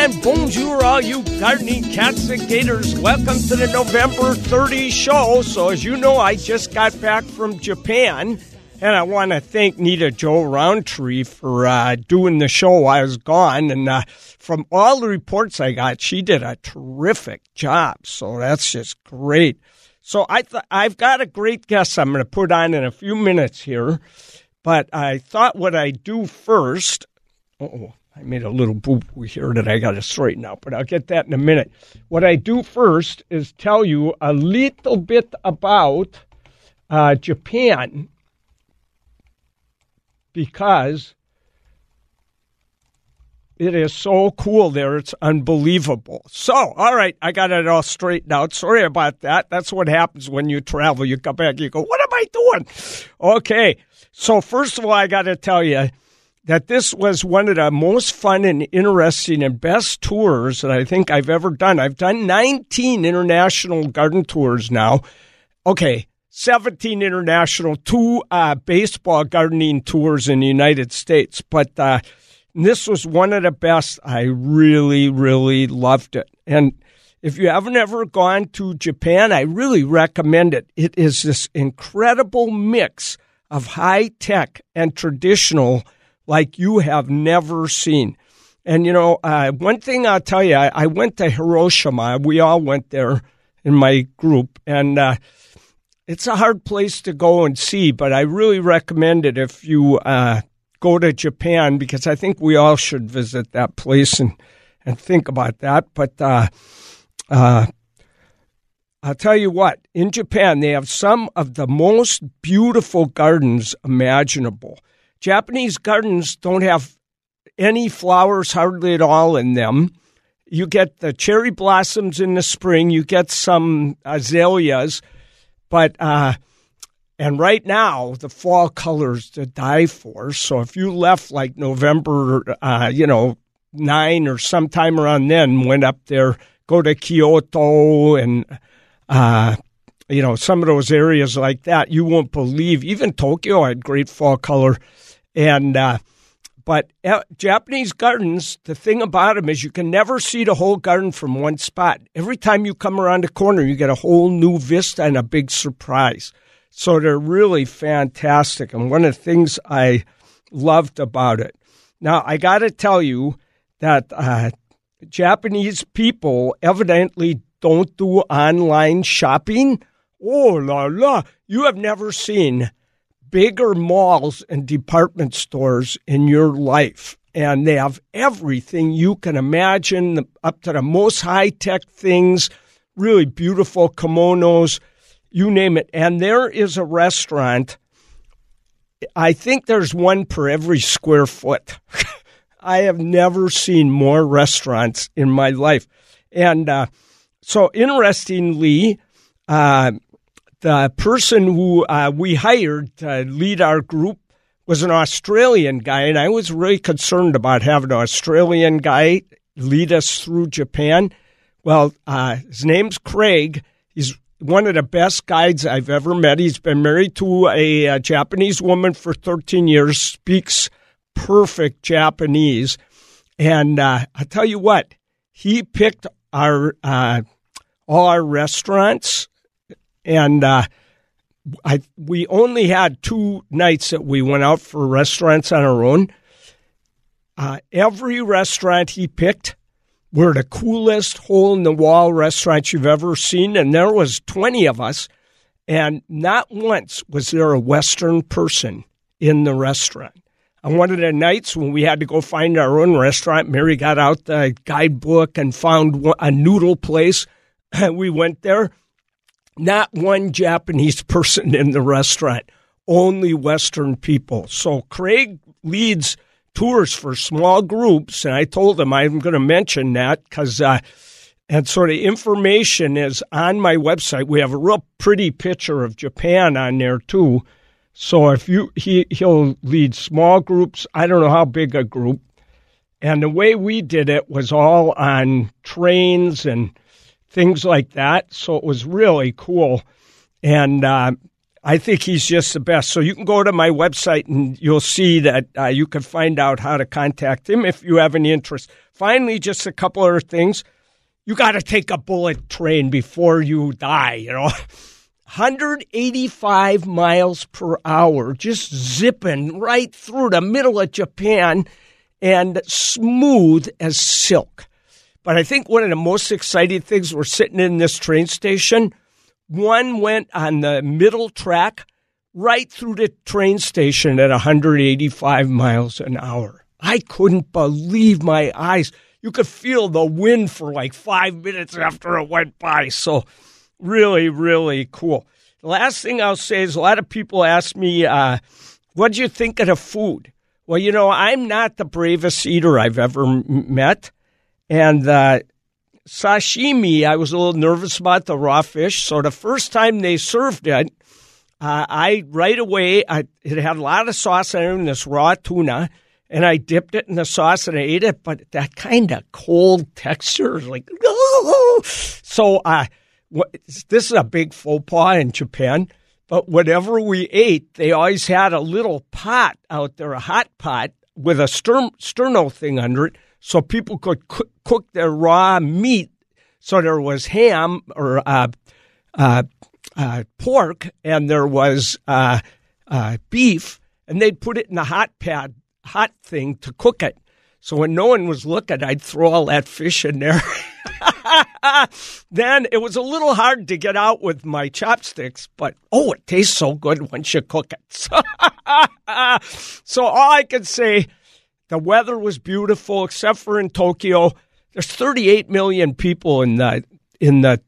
and bonjour, all you gardening cats and gators. Welcome to the November 30 show. So, as you know, I just got back from Japan, and I want to thank Nita-Jo Rountree for uh, doing the show while I was gone. And uh, from all the reports I got, she did a terrific job. So, that's just great. So, I th- I've got a great guest I'm going to put on in a few minutes here. But I thought what I'd do first. Oh, I made a little boo boo here that I got to straighten out, but I'll get that in a minute. What I do first is tell you a little bit about uh, Japan because it is so cool there. It's unbelievable. So, all right, I got it all straightened out. Sorry about that. That's what happens when you travel. You come back, you go, What am I doing? Okay. So, first of all, I got to tell you that this was one of the most fun and interesting and best tours that I think I've ever done. I've done 19 international garden tours now. Okay, 17 international, two uh, baseball gardening tours in the United States. But uh, this was one of the best. I really, really loved it. And if you haven't ever gone to Japan, I really recommend it. It is this incredible mix of high tech and traditional like you have never seen. And, you know, uh, one thing I'll tell you, I, I, went to Hiroshima. We all went there in my group. And uh, it's a hard place to go and see, but I really recommend it if you uh, go to Japan because I think we all should visit that place and, and think about that. But uh, uh, I'll tell you what, in Japan, they have some of the most beautiful gardens imaginable. Japanese gardens don't have any flowers hardly at all in them. You get the cherry blossoms in the spring, you get some azaleas, but uh, and right now the fall colors to die for. So if you left like November, uh, you know, nine or sometime around then, went up there, go to Kyoto and uh, you know some of those areas like that, you won't believe. Even Tokyo had great fall color and uh, but uh, Japanese gardens, the thing about them is you can never see the whole garden from one spot. Every time you come around a corner, you get a whole new vista and a big surprise. So they're really fantastic, and one of the things I loved about it. Now I got to tell you that uh, Japanese people evidently don't do online shopping. Oh la la! You have never seen bigger malls and department stores in your life. And they have everything you can imagine, up to the most high tech things, really beautiful kimonos, you name it. And there is a restaurant. I think there's one per every square foot. I have never seen more restaurants in my life. And uh, so, interestingly, uh, the person who uh, we hired to lead our group was an Australian guy, and I was really concerned about having an Australian guy lead us through Japan. Well, uh, his name's Craig. He's one of the best guides I've ever met. He's been married to a, a Japanese woman for 13 years, speaks perfect Japanese. And uh, I tell you what, he picked our uh, all our restaurants and uh, I we only had two nights that we went out for restaurants on our own. Uh, every restaurant he picked were the coolest hole in the wall restaurants you've ever seen, and there was twenty of us, and not once was there a Western person in the restaurant. On one of the nights when we had to go find our own restaurant, Mary got out the guidebook and found a noodle place. we went there not one Japanese person in the restaurant, only Western people. So Craig leads tours for small groups, and I told him I'm going to mention that because. Uh, and sort of information is on my website. We have a real pretty picture of Japan on there too. So if you he he'll lead small groups. I don't know how big a group. And the way we did it was all on trains and things like that. So it was really cool. And uh, I think he's just the best. So you can go to my website and you'll see that uh, you can find out how to contact him if you have any interest. Finally, just a couple other things. You got to take a bullet train before you die, you know. 185 miles per hour, just zipping right through the middle of Japan and smooth as silk. But I think one of the most exciting things we're sitting in this train station one went on the middle track right through the train station at 185 miles an hour. I couldn't believe my eyes. You could feel the wind for like five minutes after it went by. So, really, really cool. The last thing I'll say is a lot of people ask me, uh, what do you think of the food? Well, you know, I'm not the bravest eater I've ever met. And uh, sashimi, I was a little nervous about the raw fish. So the first time they served it, uh, I right away, I, it had a lot of sauce in it, and this raw tuna, and I dipped it in the sauce and I ate it. But that kind of cold texture, is like, oh! so uh, what, this is a big faux pas in Japan. But whatever we ate, they always had a little pot out there, a hot pot with a stern, sterno thing under it so people could cook their raw meat. So there was ham or uh, uh, uh, pork, and there was uh, uh, beef, and they'd put it in the hot pad, hot thing to cook it. So when no one was looking, I'd throw all that fish in there. then it was a little hard to get out with my chopsticks, but oh, it tastes so good once you cook it. so all I can say the weather was beautiful, except for in Tokyo. There's 38 million people in the in the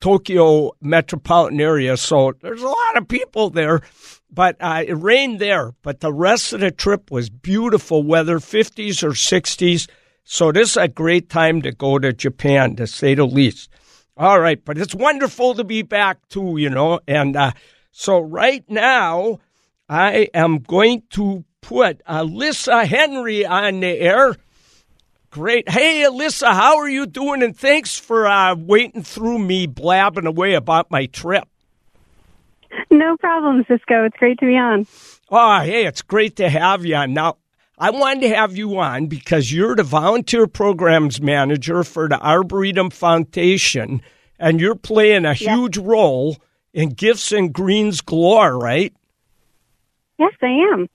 Tokyo metropolitan area, so there's a lot of people there. But uh, it rained there, but the rest of the trip was beautiful weather, 50s or 60s. So this is a great time to go to Japan, to say the least. All right, but it's wonderful to be back too, you know. And uh, so right now, I am going to put Alyssa Henry on the air. Great. Hey, Alyssa, how are you doing? And thanks for uh, waiting through me blabbing away about my trip. No problem, Ciscoe. It's great to be on. Oh, hey, it's great to have you on. Now, I wanted to have you on because you're the volunteer programs manager for the Arboretum Foundation, and you're playing a huge role in Gifts and Greens Galore, right? Yes, I am.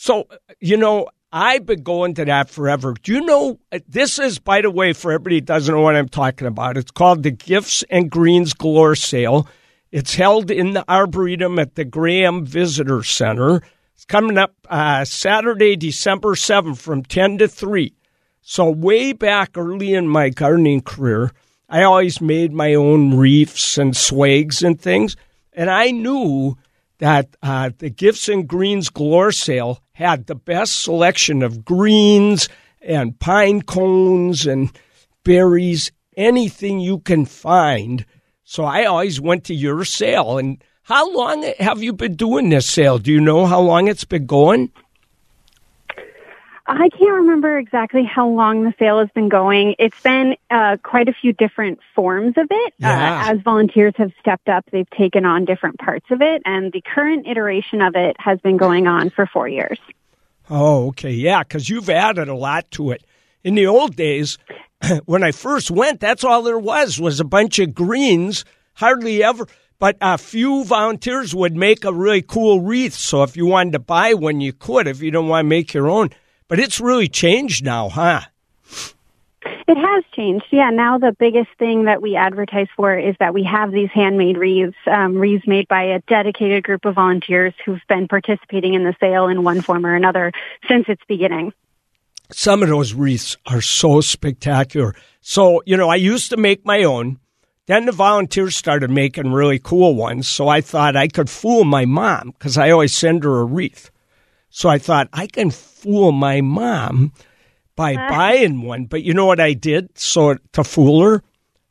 So, you know, I've been going to that forever. Do you know, this is, by the way, for everybody who doesn't know what I'm talking about, it's called the Gifts and Greens Galore Sale. It's held in the Arboretum at the Graham Visitor Center. It's coming up uh, Saturday, December 7th from 10 to 3. So, way back early in my gardening career, I always made my own wreaths and swags and things. And I knew that uh, the Gifts and Greens Galore Sale had the best selection of greens and pine cones and berries, anything you can find. So I always went to your sale. And how long have you been doing this sale? Do you know how long it's been going? I can't remember exactly how long the sale has been going. It's been uh, quite a few different forms of it. Uh, yeah. Uh, as volunteers have stepped up, they've taken on different parts of it, and the current iteration of it has been going on for four years. Oh, okay. Yeah, because you've added a lot to it. In the old days, when I first went, that's all there was, was a bunch of greens, hardly ever but a few volunteers would make a really cool wreath. So if you wanted to buy one, you could. If you don't want to make your own, but it's really changed now, huh? It has changed. Yeah, now the biggest thing that we advertise for is that we have these handmade wreaths, um, wreaths made by a dedicated group of volunteers who've been participating in the sale in one form or another since its beginning. Some of those wreaths are so spectacular. So, you know, I used to make my own. Then the volunteers started making really cool ones. So I thought I could fool my mom because I always send her a wreath. So I thought I can fool my mom by uh. buying one. But you know what I did? So to fool her,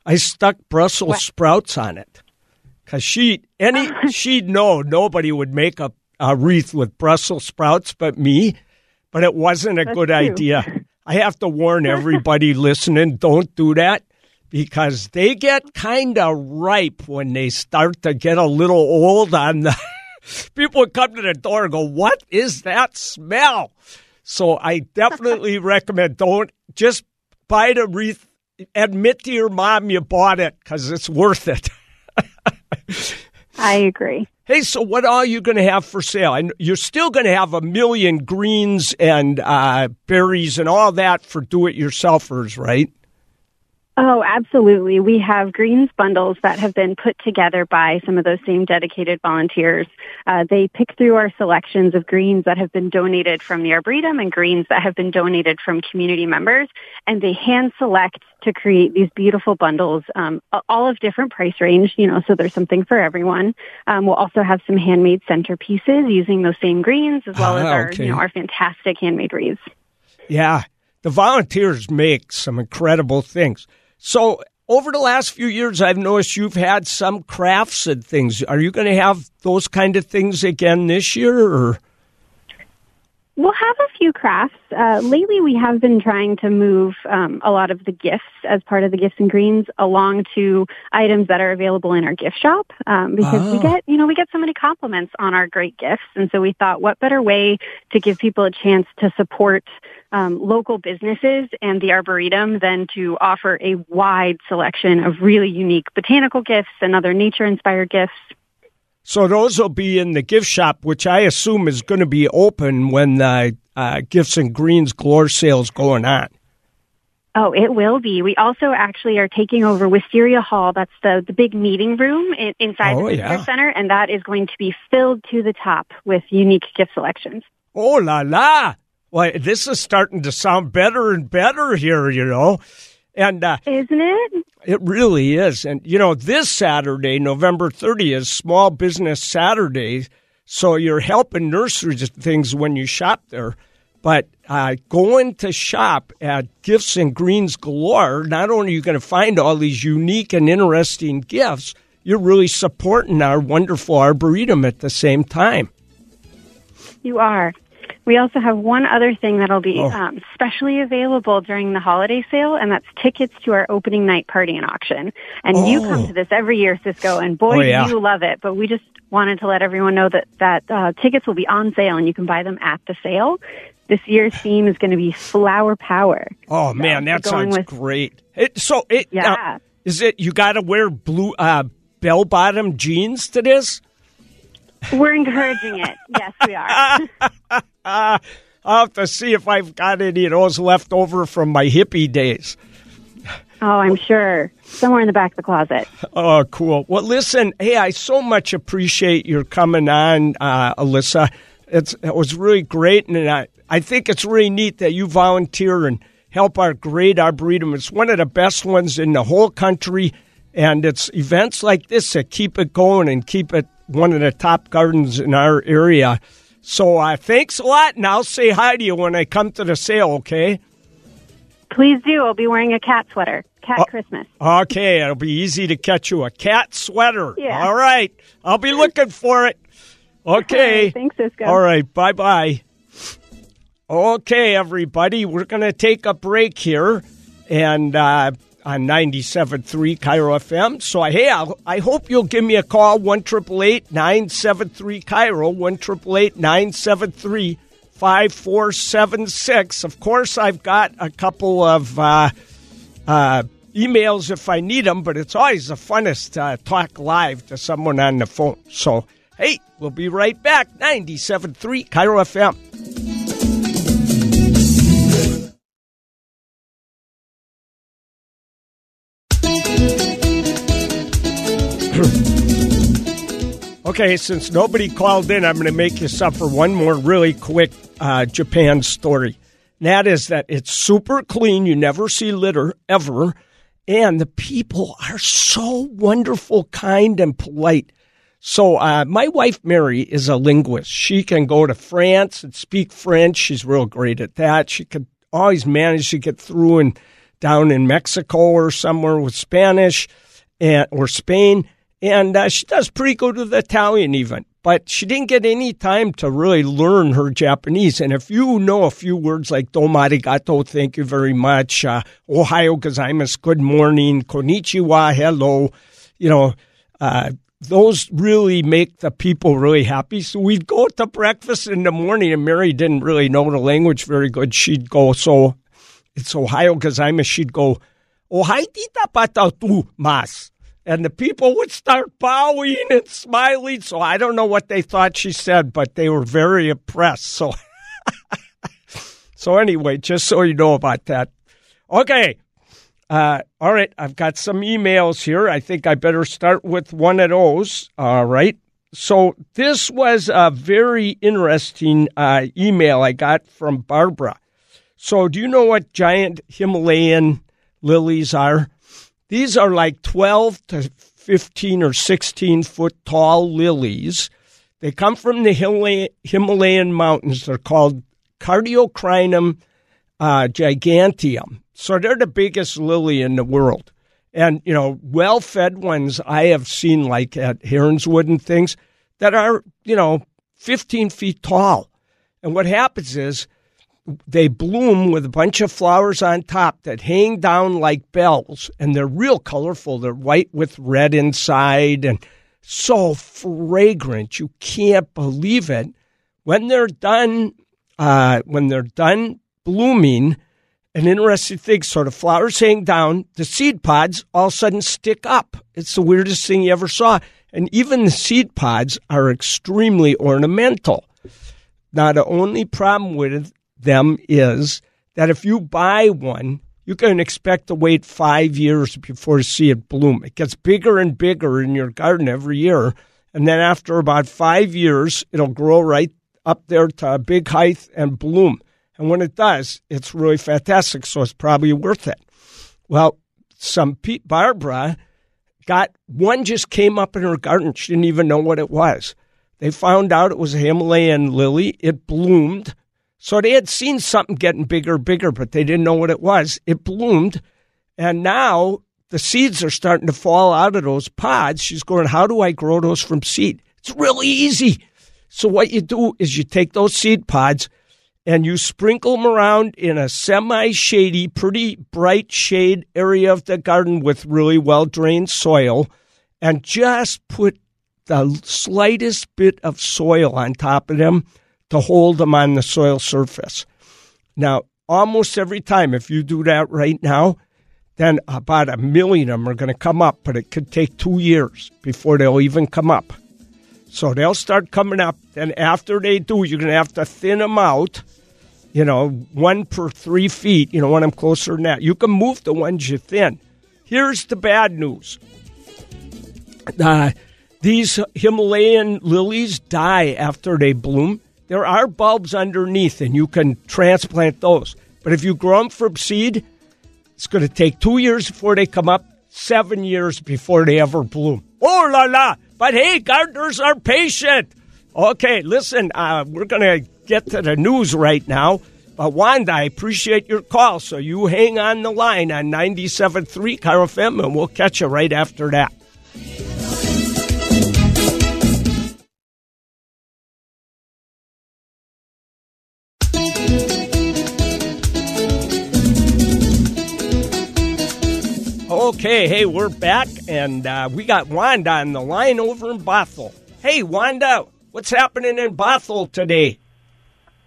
I stuck Brussels what? sprouts on it because she any she'd know nobody would make a, a wreath with Brussels sprouts but me. But it wasn't a That's good true. idea. I have to warn everybody listening: don't do that because they get kind of ripe when they start to get a little old on the people would come to the door and go, "What is that smell?" So I definitely recommend don't just buy the wreath. Admit to your mom you bought it because it's worth it. I agree. Hey, so what are you going to have for sale? And you're still going to have a million greens and uh, berries and all that for do-it-yourselfers, right? Oh, absolutely. We have greens bundles that have been put together by some of those same dedicated volunteers. Uh, they pick through our selections of greens that have been donated from the Arboretum and greens that have been donated from community members, and they hand select to create these beautiful bundles, um, all of different price range, you know, so there's something for everyone. Um, we'll also have some handmade centerpieces using those same greens as well ah, as our, okay. you know, our fantastic handmade wreaths. Yeah, the volunteers make some incredible things. So over the last few years, I've noticed you've had some crafts and things. Are you going to have those kind of things again this year? Or? We'll have a few crafts. Uh, lately, we have been trying to move um, a lot of the gifts as part of the gifts and greens along to items that are available in our gift shop um, because we Oh. get, you know, we get so many compliments on our great gifts, and so we thought, what better way to give people a chance to support um, local businesses and the arboretum than to offer a wide selection of really unique botanical gifts and other nature-inspired gifts. So those will be in the gift shop, which I assume is going to be open when the uh, gifts and greens galore sales going on. Oh, it will be. We also actually are taking over Wisteria Hall. That's the, the big meeting room in, inside Oh, the visitor yeah. center, and that is going to be filled to the top with unique gift selections. Oh la la! Well, this is starting to sound better and better here, you know. And uh, Isn't it? It really is. And, you know, this Saturday, November 30th, is Small Business Saturday. So you're helping nurseries and things when you shop there. But uh, going to shop at Gifts and Greens Galore, not only are you going to find all these unique and interesting gifts, you're really supporting our wonderful Arboretum at the same time. You are. We also have one other thing that'll be Oh. um, specially available during the holiday sale, and that's tickets to our opening night party and auction. And you Oh. come to this every year, Ciscoe, and boy, Oh, yeah. you love it. But we just wanted to let everyone know that that uh, tickets will be on sale, and you can buy them at the sale. This year's theme is going to be flower power. Oh, man, we're that sounds with- great. It, so, it, now, Yeah. is it you got to wear blue uh, bell bottom jeans to this? We're encouraging it. Yes, we are. I'll have to see if I've got any of those left over from my hippie days. Oh, I'm sure. Somewhere in the back of the closet. Oh, cool. Well, listen, hey, I so much appreciate your coming on, uh, Alyssa. It's, it was really great, and I, I think it's really neat that you volunteer and help our great Arboretum. It's one of the best ones in the whole country, and it's events like this that keep it going and keep it one of the top gardens in our area. So uh, thanks a lot, and I'll say hi to you when I come to the sale, okay? Please do. I'll be wearing a cat sweater. Cat Oh. Christmas. Okay, it'll be easy to catch you a cat sweater. Yeah. All right. I'll be looking for it. Okay. Thanks, Ciscoe. All right. Bye bye. Okay, everybody. We're going to take a break here and uh, on 97.3 KIRO FM. So, hey, I'll, I hope you'll give me a call 1 973 KIRO, 1 973 5476. Of course, I've got a couple of. Uh, uh, emails if I need them, but it's always the funnest to talk live to someone on the phone. So, hey, we'll be right back. 97.3 KIRO FM. Okay, since nobody called in, I'm going to make you suffer one more really quick uh, Japan story. And that is that it's super clean. You never see litter ever. And the people are so wonderful, kind, and polite. So, uh, my wife, Mary, is a linguist. She can go to France and speak French. She's real great at that. She could always manage to get through and down in Mexico or somewhere with Spanish and, or Spain. And uh, she does pretty good with Italian, even. But she didn't get any time to really learn her Japanese. And if you know a few words like domo arigato, thank you very much, uh, ohayo gozaimasu, good morning, konnichiwa, hello, you know, uh, those really make the people really happy. So we'd go to breakfast in the morning, and Mary didn't really know the language very good. She'd go, so it's Ohio because she'd go, Ohai tita pata tu mas. And the people would start bowing and smiling. So I don't know what they thought she said, but they were very impressed. So, so anyway, just so you know about that. Okay. Uh, all right, I've got some emails here. I think I better start with one of those. All right. So this was a very interesting uh, email I got from Barbara. So do you know what giant Himalayan lilies are? These are like 12 to 15 or 16 foot tall lilies. They come from the Himalayan mountains. They're called Cardiocrinum uh, giganteum. So they're the biggest lily in the world. And, you know, well fed ones I have seen like at Heronswood and things that are, you know, 15 feet tall. And what happens is they bloom with a bunch of flowers on top that hang down like bells, and they're real colorful. They're white with red inside and so fragrant. You can't believe it. When they're done, uh, when they're done blooming, an interesting thing. Sort of flowers hang down, the seed pods all of a sudden stick up. It's the weirdest thing you ever saw. And even the seed pods are extremely ornamental. Now, the only problem with them is that if you buy one, you can expect to wait five years before you see it bloom. It gets bigger and bigger in your garden every year. And then after about five years, it'll grow right up there to a big height and bloom. And when it does, it's really fantastic. So it's probably worth it. Well, some pe- Barbara got one just came up in her garden. She didn't even know what it was. They found out it was a Himalayan lily. It bloomed. So they had seen something getting bigger, bigger, but they didn't know what it was. It bloomed. And now the seeds are starting to fall out of those pods. She's going, How do I grow those from seed? It's really easy. So what you do is you take those seed pods and you sprinkle them around in a semi shady, pretty bright shade area of the garden with really well drained soil, and just put the slightest bit of soil on top of them to hold them on the soil surface. Now, almost every time, if you do that right now, then about a million of them are going to come up, but it could take two years before they'll even come up. So they'll start coming up. Then after they do, you're going to have to thin them out you know, one per three feet, you know, when I'm closer than that. You can move the ones you thin. Here's the bad news. Uh, these Himalayan lilies die after they bloom. There are bulbs underneath, and you can transplant those. But if you grow them from seed, it's going to take two years before they come up, seven years before they ever bloom. Oh la la! But hey, gardeners are patient. Okay, listen, uh, we're going to get to the news right now. But Wanda, I appreciate your call, so you hang on the line on 97.3 KIRO FM, and we'll catch you right after that. Okay, hey, we're back, and uh, we got Wanda on the line over in Bothell. Hey, Wanda, what's happening in Bothell today?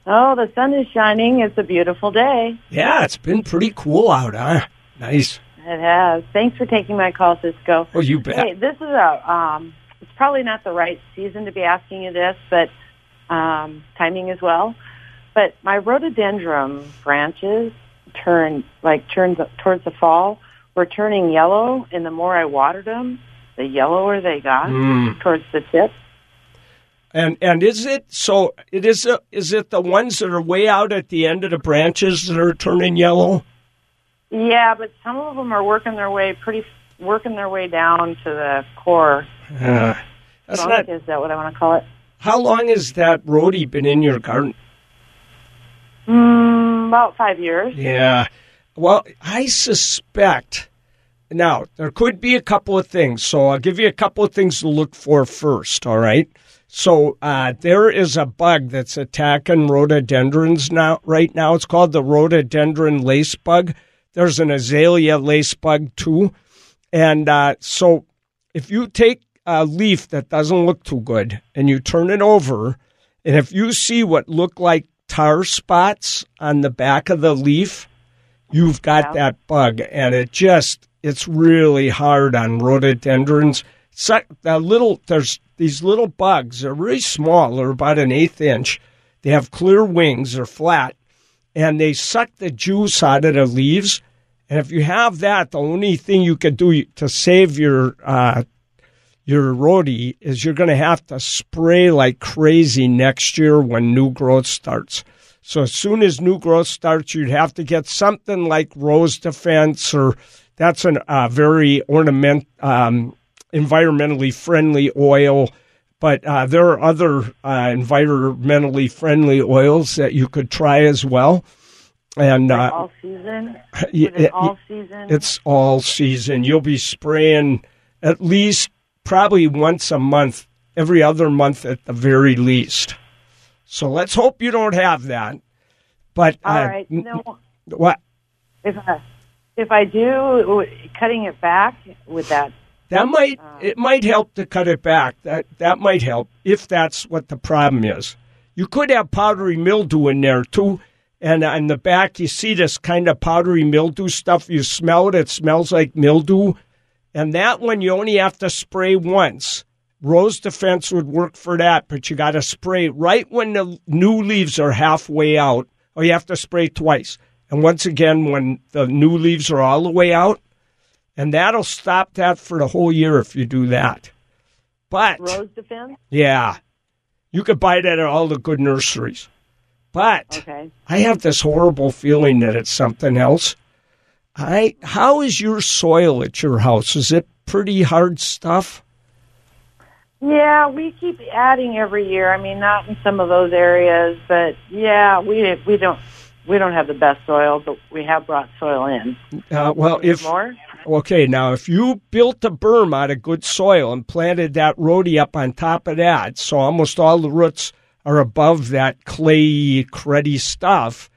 Oh, the sun is shining. It's a beautiful day. Yeah, it's been pretty cool out, huh? Nice. It has. Thanks for taking my call, Ciscoe. Oh, you bet. Hey, this is a. Um, it's probably not the right season to be asking you this, but um, timing as well. But my rhododendron branches turn like turns towards the fall were turning yellow, and the more I watered them, the yellower they got mm. towards the tip. And and is it so? It is. A, is it the ones that are way out at the end of the branches that are turning yellow? Yeah, but some of them are working their way pretty, working their way down to the core. Uh, that's not. Is that what I want to call it? How long has that rhodie been in your garden? Mm, about five years. Yeah. Well, I suspect. Now, there could be a couple of things. So I'll give you a couple of things to look for first, all right? So uh, there is a bug that's attacking rhododendrons now. Right now, it's called the rhododendron lace bug. There's an azalea lace bug too, and uh, so if you take a leaf that doesn't look too good and you turn it over, and if you see what look like tar spots on the back of the leaf, you've got Yeah. that bug, and it just it's really hard on rhododendrons. So, the little there's these little bugs. They're really small. They're about an eighth inch. They have clear wings. They're flat, and they suck the juice out of the leaves. And if you have that, the only thing you can do to save your uh, your rhodie is you're going to have to spray like crazy next year when new growth starts. So as soon as new growth starts, you'd have to get something like Rose Defense, or that's a uh, very ornament, um, environmentally friendly oil. But uh, there are other uh, environmentally friendly oils that you could try as well. And uh, all season. it all season? it's all season. You'll be spraying at least probably once a month, every other month at the very least. So let's hope you don't have that. But uh, all uh, right. No, what if I, if I do uh, cutting it back with that, that might it might help to cut it back. That that might help if that's what the problem is. You could have powdery mildew in there too. And on the back, you see this kind of powdery mildew stuff. You smell it; it smells like mildew. And that one, you only have to spray once. Rose Defense would work for that, but you got to spray right when the new leaves are halfway out, or you have to spray twice. And once again, when the new leaves are all the way out, and that'll stop that for the whole year if you do that. But rose defense. yeah, you could buy that at all the good nurseries. But Okay. I have this horrible feeling that it's something else. I how is your soil at your house? Is it pretty hard stuff? Yeah, we keep adding every year. I mean, not in some of those areas, but yeah, we we don't we don't have the best soil, but we have brought soil in. Uh, well, if More? okay, now if you built a berm out of good soil and planted that rhodie up on top of that, so almost all the roots are above that clayy, cruddy stuff,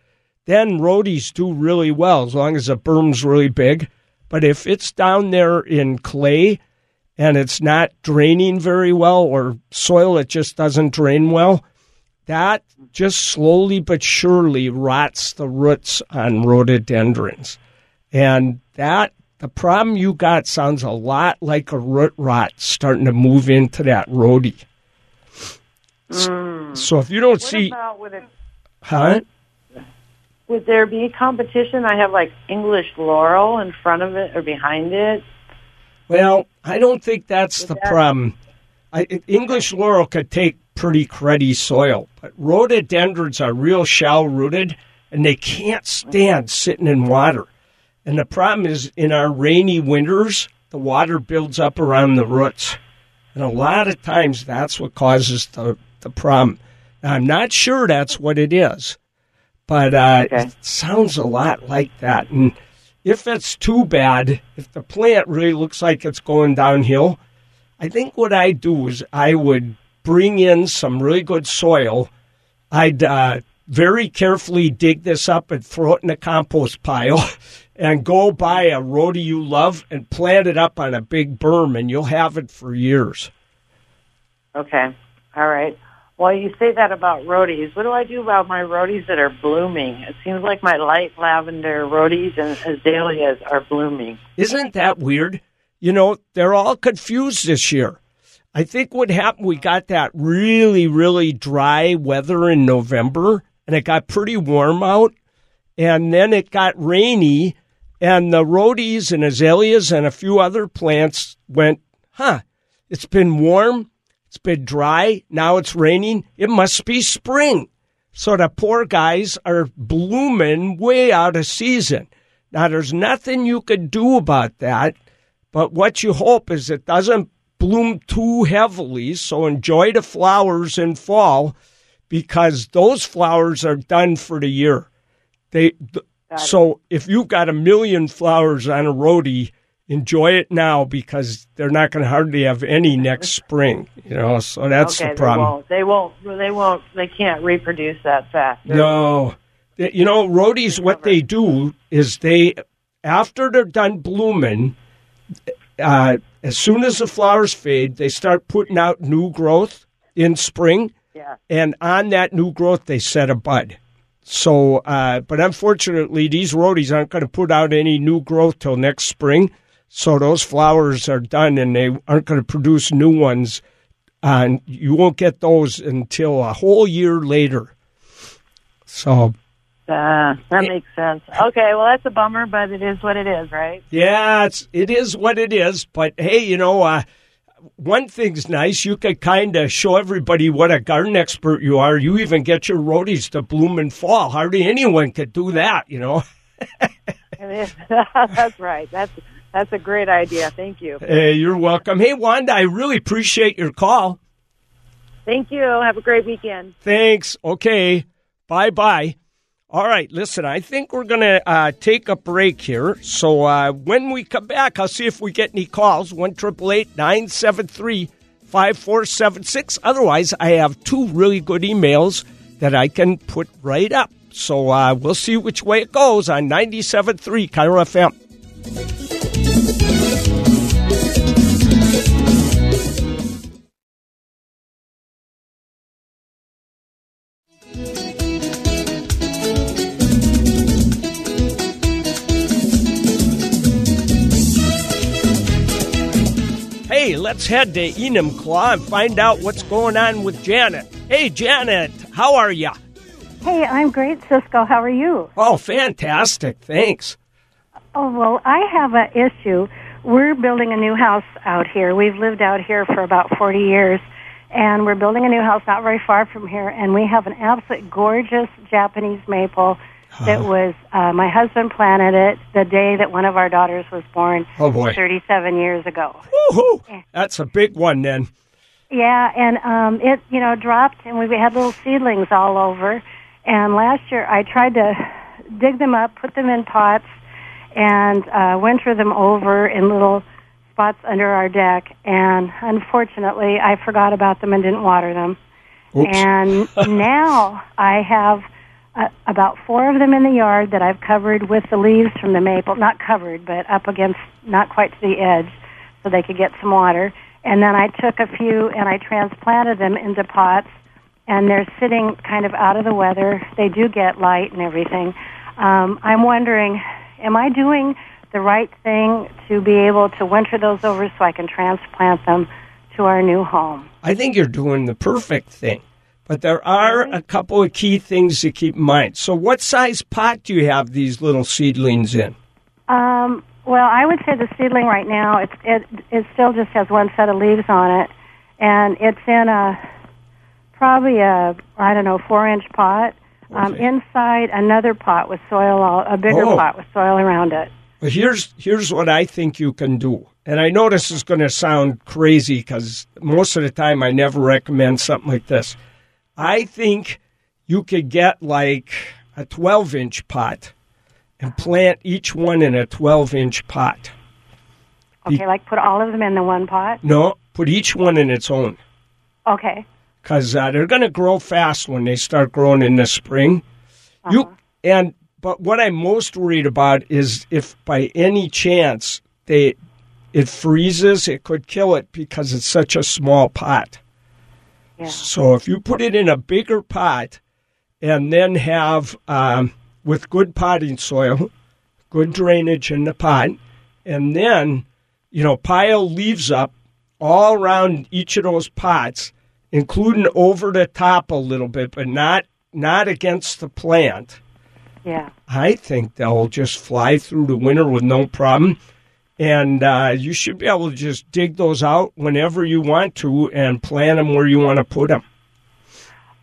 then rhodies do really well as long as the berm's really big. But if it's down there in clay and it's not draining very well or soil that just doesn't drain well, that just slowly but surely rots the roots on rhododendrons. And that the problem you got sounds a lot like a root rot starting to move into that rhodie. Hmm. So if you don't What see, it huh? would there be competition? I have like English laurel in front of it or behind it. Well, I don't think that's the problem. I, English laurel could take pretty cruddy soil, but rhododendrons are real shallow rooted and they can't stand sitting in water. And the problem is in our rainy winters, the water builds up around the roots. And a lot of times that's what causes the, the problem. Now, I'm not sure that's what it is, but uh, Okay. it sounds a lot like that. And if it's too bad, if the plant really looks like it's going downhill, I think what I do is I would bring in some really good soil. I'd uh, very carefully dig this up and throw it in a compost pile and go buy a rhodie you love and plant it up on a big berm, and you'll have it for years. Okay. All right. Well, you say that about rhodies. What do I do about my rhodies that are blooming? It seems like my light lavender rhodies and azaleas are blooming. Isn't that weird? You know, they're all confused this year. I think what happened, we got that really, really dry weather in November, and it got pretty warm out, and then it got rainy, and the rhodies and azaleas and a few other plants went, huh, it's been warm, it's been dry, now it's raining, it must be spring. So the poor guys are blooming way out of season. Now, there's nothing you could do about that, but what you hope is it doesn't bloom too heavily. So enjoy the flowers in fall because those flowers are done for the year. They th- so if you've got a million flowers on a rhodie, enjoy it now because they're not going to hardly have any next spring. You know, so that's okay, the problem. They won't. They won't. They won't. They can't reproduce that fast. No. You know, rhodies, what they do is they, after they're done blooming, uh, as soon as the flowers fade, they start putting out new growth in spring. Yeah. And on that new growth, they set a bud. So, uh, but unfortunately, these rhodies aren't going to put out any new growth till next spring. So those flowers are done and they aren't going to produce new ones. And you won't get those until a whole year later. So, Uh, that makes sense. Okay, well, that's a bummer, but it is what it is, right? yeah, it's, it is what it is. But hey, you know, uh, one thing's nice. You could kind of show everybody what a garden expert you are. You even get your rhodies to bloom in fall. Hardly anyone could do that, you know. That's right. That's that's a great idea. Thank you. Hey, you're welcome. Hey, Wanda, I really appreciate your call. Thank you. Have a great weekend. Thanks. Okay. Bye bye. All right. Listen, I think we're going to uh, take a break here. So uh, when we come back, I'll see if we get any calls. 1 973 5476. Otherwise, I have two really good emails that I can put right up. So uh, we'll see which way it goes on 97.3 KIRO FM. Let's head to Enumclaw and find out what's going on with Janet. Hey, Janet, how are you? Hey, I'm great, Ciscoe. How are you? Oh, fantastic. Thanks. Oh, well, I have an issue. We're building a new house out here. We've lived out here for about 40 years, and we're building a new house not very far from here, and we have an absolute gorgeous Japanese maple that was, uh, my husband planted it the day that one of our daughters was born Oh, boy. 37 years ago. Woohoo! That's a big one then. Yeah, and um, it you know dropped, and we had little seedlings all over. And last year, I tried to dig them up, put them in pots, and uh, winter them over in little spots under our deck. And unfortunately, I forgot about them and didn't water them. Oops. And now I have uh, about four of them in the yard that I've covered with the leaves from the maple, not covered, but up against, not quite to the edge, so they could get some water. And then I took a few and I transplanted them into pots, and they're sitting kind of out of the weather. They do get light and everything. Um, I'm wondering, am I doing the right thing to be able to winter those over so I can transplant them to our new home? I think you're doing the perfect thing. But there are a couple of key things to keep in mind. So, what size pot do you have these little seedlings in? Um, well, I would say the seedling right now it's it it still just has one set of leaves on it, and it's in a probably a I don't know four inch pot. Um, Okay. inside another pot with soil, all, a bigger Oh. pot with soil around it. But here's here's what I think you can do. And I know this is going to sound crazy because most of the time I never recommend something like this. I think you could get like a 12 inch pot and plant each one in a 12 inch pot. Okay, like put all of them in the one pot. No, put each one in its own Okay. because uh, they're going to grow fast when they start growing in the spring. You and but what I'm most worried about is if by any chance they it freezes, it could kill it because it's such a small pot. Yeah. So if you put it in a bigger pot and then have um, with good potting soil, good drainage in the pot, and then you know pile leaves up all around each of those pots, including over the top a little bit, but not not against the plant. Yeah. I think they'll just fly through the winter with no problem. And uh, you should be able to just dig those out whenever you want to and plant them where you want to put them.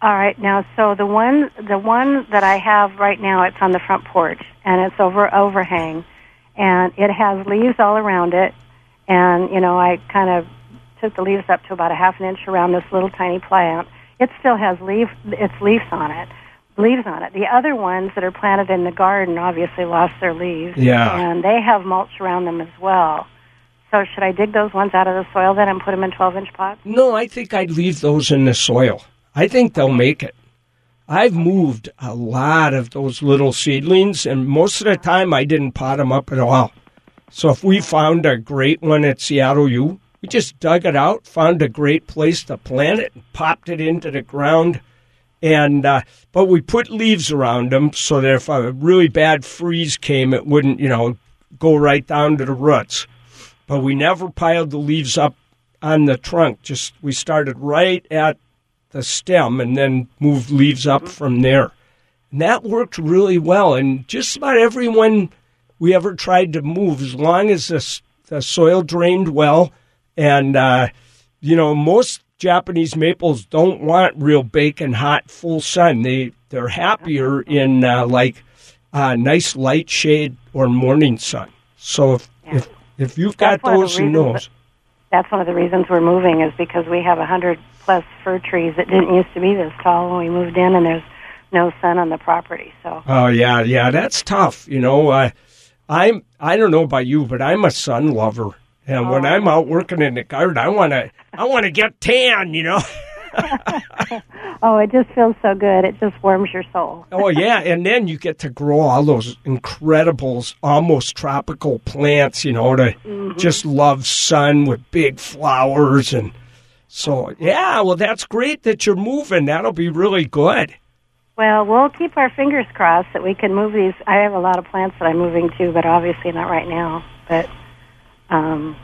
All right. Now, so the one the one that I have right now, it's on the front porch and it's over overhang, and it has leaves all around it. And you know, I kind of took the leaves up to about a half an inch around this little tiny plant. It still has leaf its leaves on it, leaves on it. The other ones that are planted in the garden obviously lost their leaves, Yeah. and they have mulch around them as well. So should I dig those ones out of the soil then and put them in 12 inch pots? No, I think I'd leave those in the soil. I think they'll make it. I've moved a lot of those little seedlings, and most of the time I didn't pot them up at all. So if we found a great one at Seattle U, we just dug it out, found a great place to plant it, and popped it into the ground. And uh, but we put leaves around them so that if a really bad freeze came, it wouldn't, you know, go right down to the roots. But we never piled the leaves up on the trunk. Just we started right at the stem and then moved leaves up from there. And that worked really well. And just about everyone we ever tried to move, as long as the, the soil drained well, and uh, you know most Japanese maples don't want real baking hot full sun. They they're happier in uh, like uh, nice light shade or morning sun. So if Yeah. if, if you've got That's one of the those reasons those, That's one of the reasons we're moving is because we have a hundred plus fir trees that didn't used to be this tall when we moved in, and there's no sun on the property. So oh yeah, yeah, that's tough. You know, uh, I'm I don't know about you, but I'm a sun lover. And when oh. I'm out working in the garden, I want to I want to get tan, you know. oh, it just feels so good. It just warms your soul. Oh yeah, and then you get to grow all those incredible, almost tropical plants. You know, to mm-hmm. just love sun with big flowers, and so yeah. Well, that's great that you're moving. That'll be really good. Well, we'll keep our fingers crossed that we can move these. I have a lot of plants that I'm moving to, but obviously not right now. But um,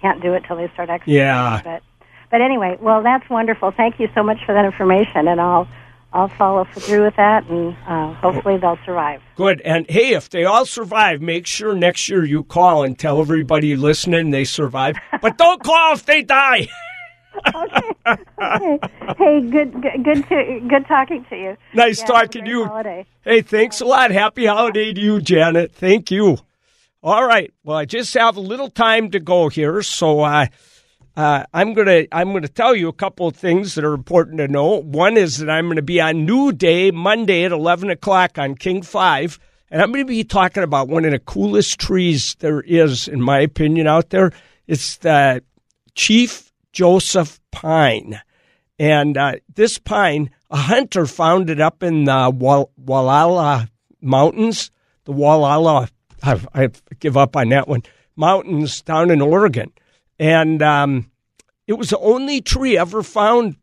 can't do it till they start exercising. Yeah. But but anyway, well, that's wonderful. Thank you so much for that information, and I'll I'll follow through with that, and uh, hopefully they'll survive. Good. And hey, if they all survive, make sure next year you call and tell everybody listening they survive. But don't call if they die. okay. okay. Hey, good, good, good to good talking to you. Nice Yeah, talking to you. Holiday. Hey, thanks a lot. Happy holiday to you, Janet. Thank you. All right. Well, I just have a little time to go here, so uh, uh, I'm gonna I'm gonna tell you a couple of things that are important to know. One is that I'm to be on New Day Monday at 11 o'clock on King Five, and I'm to be talking about one of the coolest trees there is, in my opinion, out there. It's the Chief Joseph Pine. And uh, this pine, a hunter found it up in the Wal- Walala Mountains, the Walala, I, I give up on that one, mountains down in Oregon. And um, it was the only tree ever found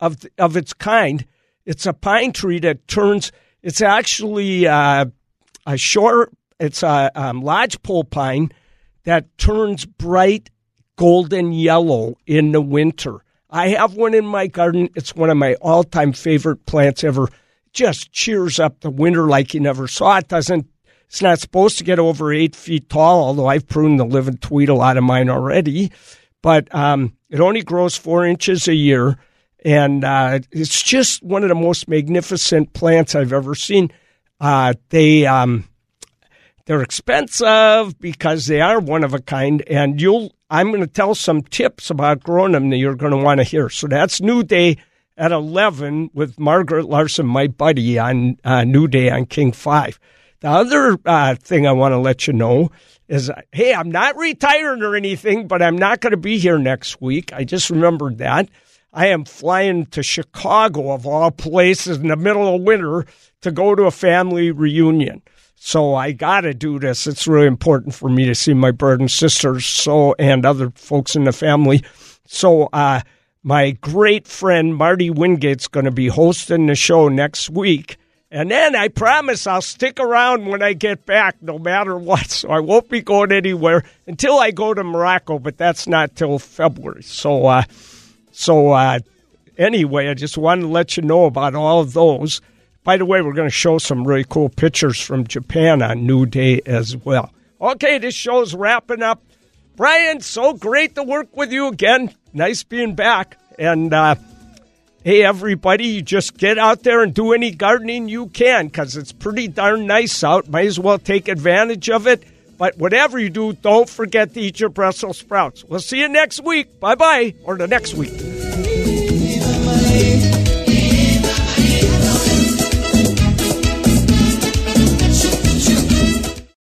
of, of its kind. It's a pine tree that turns, it's actually uh, a short, it's a um, lodgepole pine that turns bright golden yellow in the winter. I have one in my garden. It's one of my all time favorite plants ever. Just cheers up the winter like you never saw. It doesn't, it's not supposed to get over eight feet tall, although I've pruned the living tweedle out of mine already. But um, it only grows four inches a year. And uh, it's just one of the most magnificent plants I've ever seen. Uh, they, um, they're expensive because they are one of a kind, and you'll. I'm going to tell some tips about growing them that you're going to want to hear. So that's New Day at 11 with Margaret Larson, my buddy, on uh, New Day on King 5. The other uh, thing I want to let you know is hey, I'm not retiring or anything, but I'm not going to be here next week. I just remembered that. I am flying to Chicago, of all places, in the middle of winter to go to a family reunion. So I got to do this. It's really important for me to see my brother and sisters so and other folks in the family. So uh, my great friend Marty Wingate's going to be hosting the show next week. And then I promise I'll stick around when I get back, no matter what. So I won't be going anywhere until I go to Morocco, but that's not till February. So, uh, so uh, anyway, I just wanted to let you know about all of those. By the way, we're going to show some really cool pictures from Japan on New Day as well. Okay, this show's wrapping up. Brian, so great to work with you again. Nice being back. And uh, hey, everybody, you just get out there and do any gardening you can because it's pretty darn nice out. Might as well take advantage of it. But whatever you do, don't forget to eat your Brussels sprouts. We'll see you next week. Bye bye, or the next week.